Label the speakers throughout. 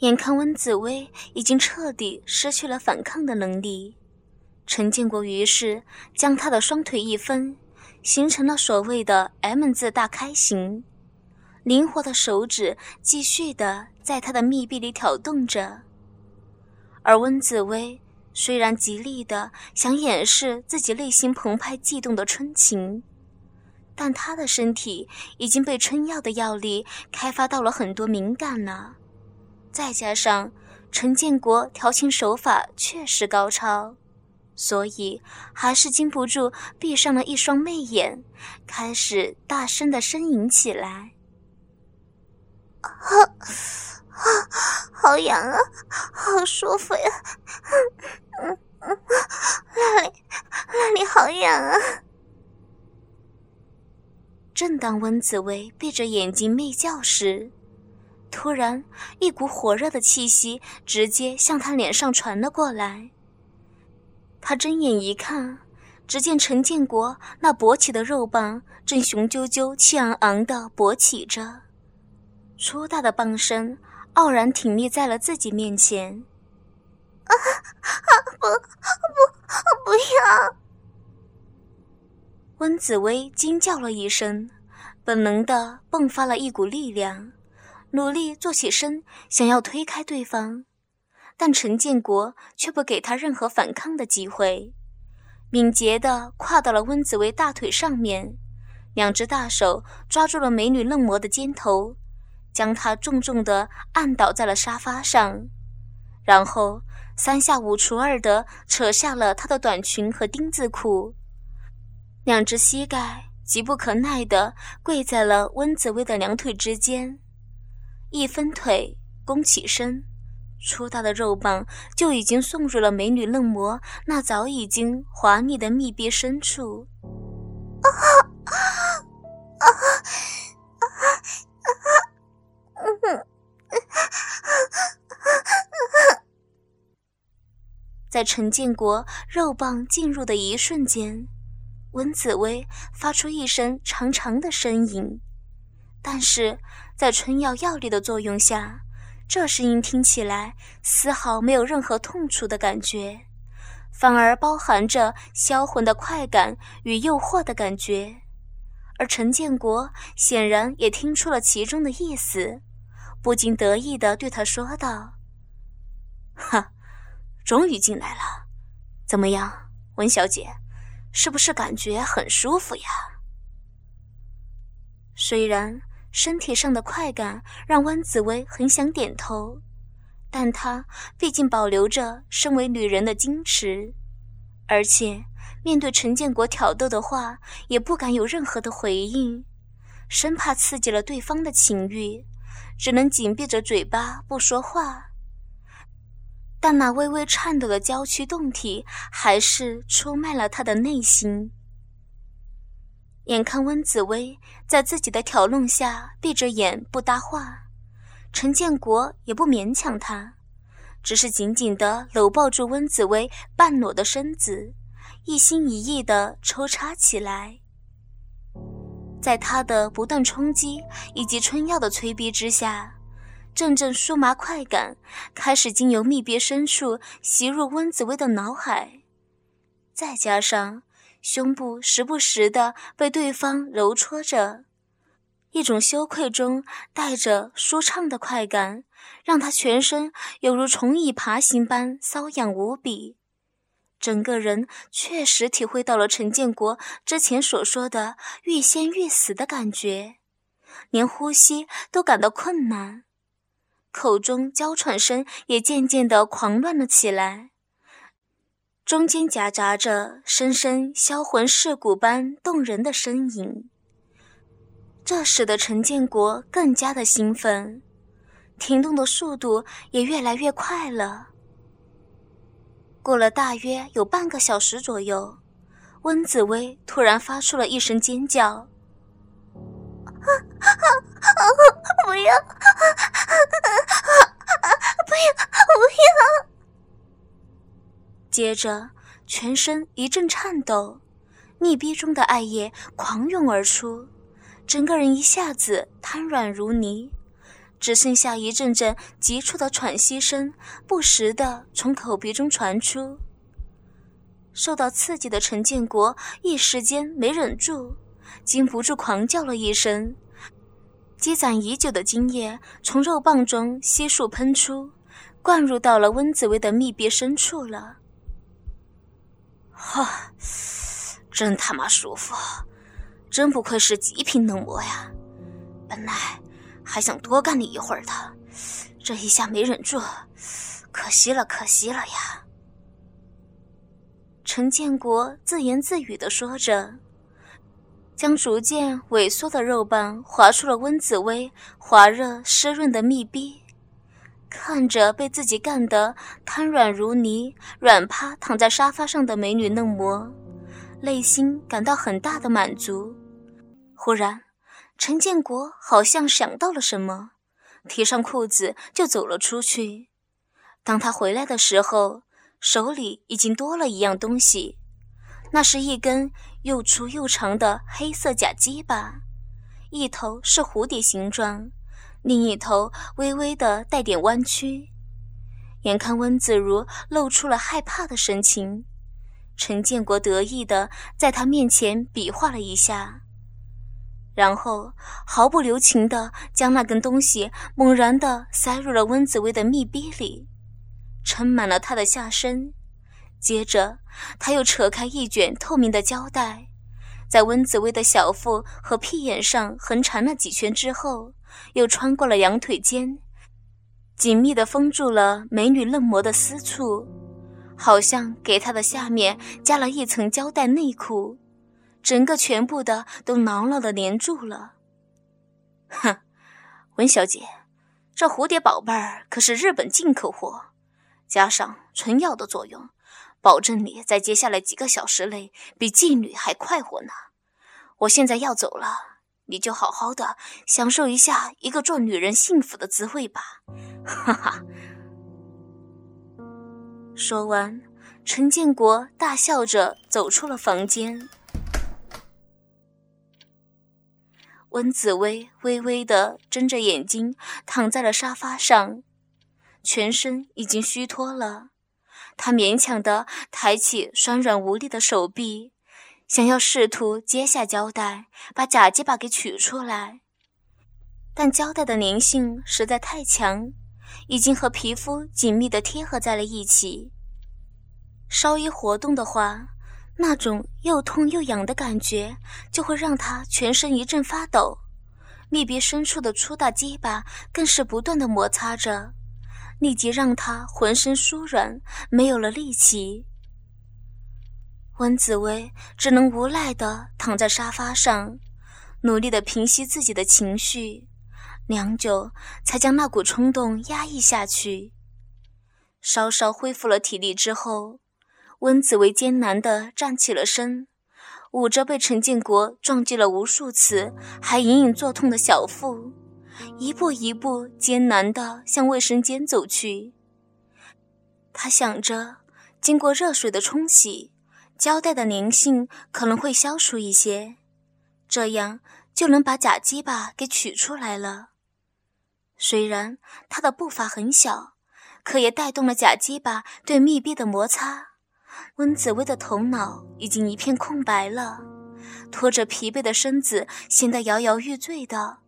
Speaker 1: 眼看温紫薇已经彻底失去了反抗的能力，陈建国于是将他的双腿一分，形成了所谓的 M 字大开形，灵活的手指继续的在他的密闭里挑动着。而温紫薇虽然极力的想掩饰自己内心澎湃悸动的春情，但她的身体已经被春药的药力开发到了很多敏感了。再加上陈建国调情手法确实高超，所以还是禁不住闭上了一双媚眼，开始大声的呻吟起来。
Speaker 2: 啊啊，好痒啊，好舒服呀！嗯嗯，那里那里好痒啊！
Speaker 1: 正当温紫薇闭着眼睛媚叫时，突然，一股火热的气息直接向他脸上传了过来。他睁眼一看，只见陈建国那勃起的肉棒正雄赳赳、气昂昂地勃起着，粗大的棒身傲然挺立在了自己面前。
Speaker 2: 啊啊！不不不要！
Speaker 1: 温紫薇惊叫了一声，本能地迸发了一股力量。努力坐起身，想要推开对方，但陈建国却不给他任何反抗的机会，敏捷地跨到了温子薇大腿上面，两只大手抓住了美女嫩模的肩头，将她重重地按倒在了沙发上，然后三下五除二地扯下了她的短裙和丁字裤，两只膝盖急不可耐地跪在了温子薇的两腿之间。一分腿弓起身，粗大的肉棒就已经送入了美女嫩模那早已经滑腻的密闭深处。
Speaker 2: 啊啊啊啊啊！嗯
Speaker 1: 在陈建国肉棒进入的一瞬间，温紫薇发出一声长长的呻吟，但是。在春药药力的作用下，这声音听起来丝毫没有任何痛楚的感觉，反而包含着销魂的快感与诱惑的感觉。而陈建国显然也听出了其中的意思，不禁得意地对他说道：“哈，终于进来了，怎么样，文小姐，是不是感觉很舒服呀？”虽然。身体上的快感让温紫薇很想点头，但她毕竟保留着身为女人的矜持，而且面对陈建国挑逗的话，也不敢有任何的回应，生怕刺激了对方的情欲，只能紧闭着嘴巴不说话。但那微微颤抖的娇躯动体，还是出卖了他的内心。眼看温紫薇在自己的挑弄下闭着眼不搭话，陈建国也不勉强她，只是紧紧地搂抱住温紫薇半裸的身子，一心一意地抽插起来。在他的不断冲击以及春药的催逼之下，阵阵酥麻快感开始经由密别深处袭入温紫薇的脑海，再加上。胸部时不时的被对方揉搓着，一种羞愧中带着舒畅的快感，让他全身犹如虫蚁爬行般瘙痒无比。整个人确实体会到了陈建国之前所说的欲仙欲死的感觉，连呼吸都感到困难，口中娇喘声也渐渐的狂乱了起来。中间夹杂着声声销魂蚀骨般动人的呻吟，这使得陈建国更加的兴奋，停动的速度也越来越快了。过了大约有半个小时左右，温紫薇突然发出了一声尖叫：“
Speaker 2: 不要！不要！不要！”
Speaker 1: 接着，全身一阵颤抖，密闭中的艾液狂涌而出，整个人一下子瘫软如泥，只剩下一阵阵急促的喘息声，不时的从口鼻中传出。受到刺激的陈建国一时间没忍住，禁不住狂叫了一声。积攒已久的精液从肉棒中悉数喷出，灌入到了温紫薇的密闭深处了。哈，真他妈舒服，真不愧是极品嫩模呀！本来还想多干你一会儿的，这一下没忍住，可惜了，可惜了呀！陈建国自言自语的说着。将逐渐萎缩的肉棒划出了温紫薇滑热湿润的密逼，看着被自己干得瘫软如泥、软趴躺在沙发上的美女嫩模，内心感到很大的满足。忽然，陈建国好像想到了什么，提上裤子就走了出去。当他回来的时候，手里已经多了一样东西，那是一根。又粗又长的黑色假鸡巴，一头是蝴蝶形状，另一头微微的带点弯曲。眼看温子如露出了害怕的神情，陈建国得意的在他面前比划了一下，然后毫不留情的将那根东西猛然的塞入了温子薇的密逼里，撑满了他的下身。接着，他又扯开一卷透明的胶带，在温子薇的小腹和屁眼上横缠了几圈之后，又穿过了两腿间，紧密地封住了美女嫩模的私处，好像给她的下面加了一层胶带内裤，整个全部的都牢牢地粘住了。哼，文小姐，这蝴蝶宝贝儿可是日本进口货，加上春药的作用。保证你在接下来几个小时内比妓女还快活呢！我现在要走了，你就好好的享受一下一个做女人幸福的滋味吧！哈哈。说完，陈建国大笑着走出了房间。温紫薇微微的睁着眼睛躺在了沙发上，全身已经虚脱了。她勉强的抬起酸软无力的手臂，想要试图揭下胶带，把假鸡巴给取出来，但胶带的粘性实在太强，已经和皮肤紧密地贴合在了一起。稍一活动的话，那种又痛又痒的感觉就会让他全身一阵发抖，密闭深处的粗大鸡巴更是不断地摩擦着。立即让他浑身酥软，没有了力气。温紫薇只能无奈地躺在沙发上，努力地平息自己的情绪，良久才将那股冲动压抑下去。稍稍恢复了体力之后，温紫薇艰难地站起了身，捂着被陈建国撞击了无数次还隐隐作痛的小腹。一步一步艰难地向卫生间走去。他想着，经过热水的冲洗，胶带的粘性可能会消除一些，这样就能把假鸡巴给取出来了。虽然他的步伐很小，可也带动了假鸡巴对密闭的摩擦。温紫薇的头脑已经一片空白了，拖着疲惫的身子，显得摇摇欲坠的。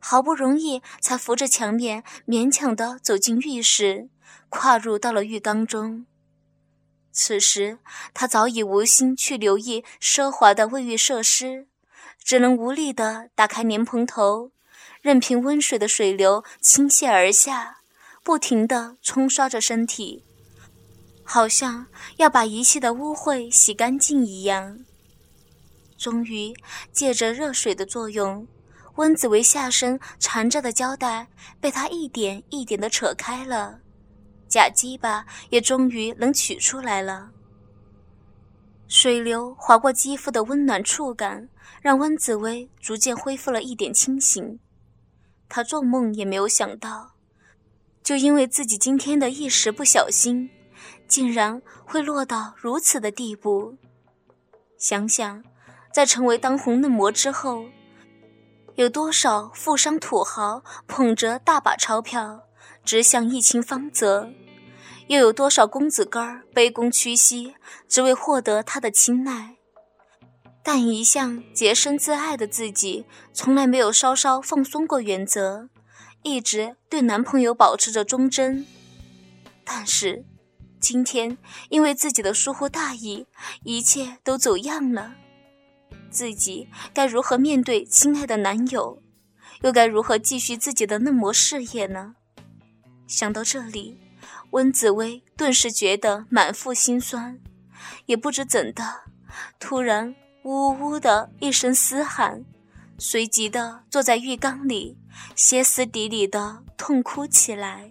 Speaker 1: 好不容易才扶着墙面，勉强地走进浴室，跨入到了浴缸中。此时他早已无心去留意奢华的卫浴设施，只能无力地打开莲蓬头，任凭温水的水流倾泻而下，不停地冲刷着身体，好像要把一切的污秽洗干净一样。终于，借着热水的作用。温子维下身缠着的胶带被他一点一点的扯开了，假鸡巴也终于能取出来了。水流划过肌肤的温暖触感，让温子薇逐渐恢复了一点清醒。她做梦也没有想到，就因为自己今天的一时不小心，竟然会落到如此的地步。想想，在成为当红嫩模之后。有多少富商土豪捧着大把钞票，只想一情芳泽？又有多少公子哥儿卑躬屈膝，只为获得他的青睐？但一向洁身自爱的自己，从来没有稍稍放松过原则，一直对男朋友保持着忠贞。但是，今天因为自己的疏忽大意，一切都走样了。自己该如何面对亲爱的男友，又该如何继续自己的嫩模事业呢？想到这里。温紫薇顿时觉得满腹心酸，也不知怎的，突然呜呜的一声嘶喊，随即的坐在浴缸里，歇斯底里的痛哭起来。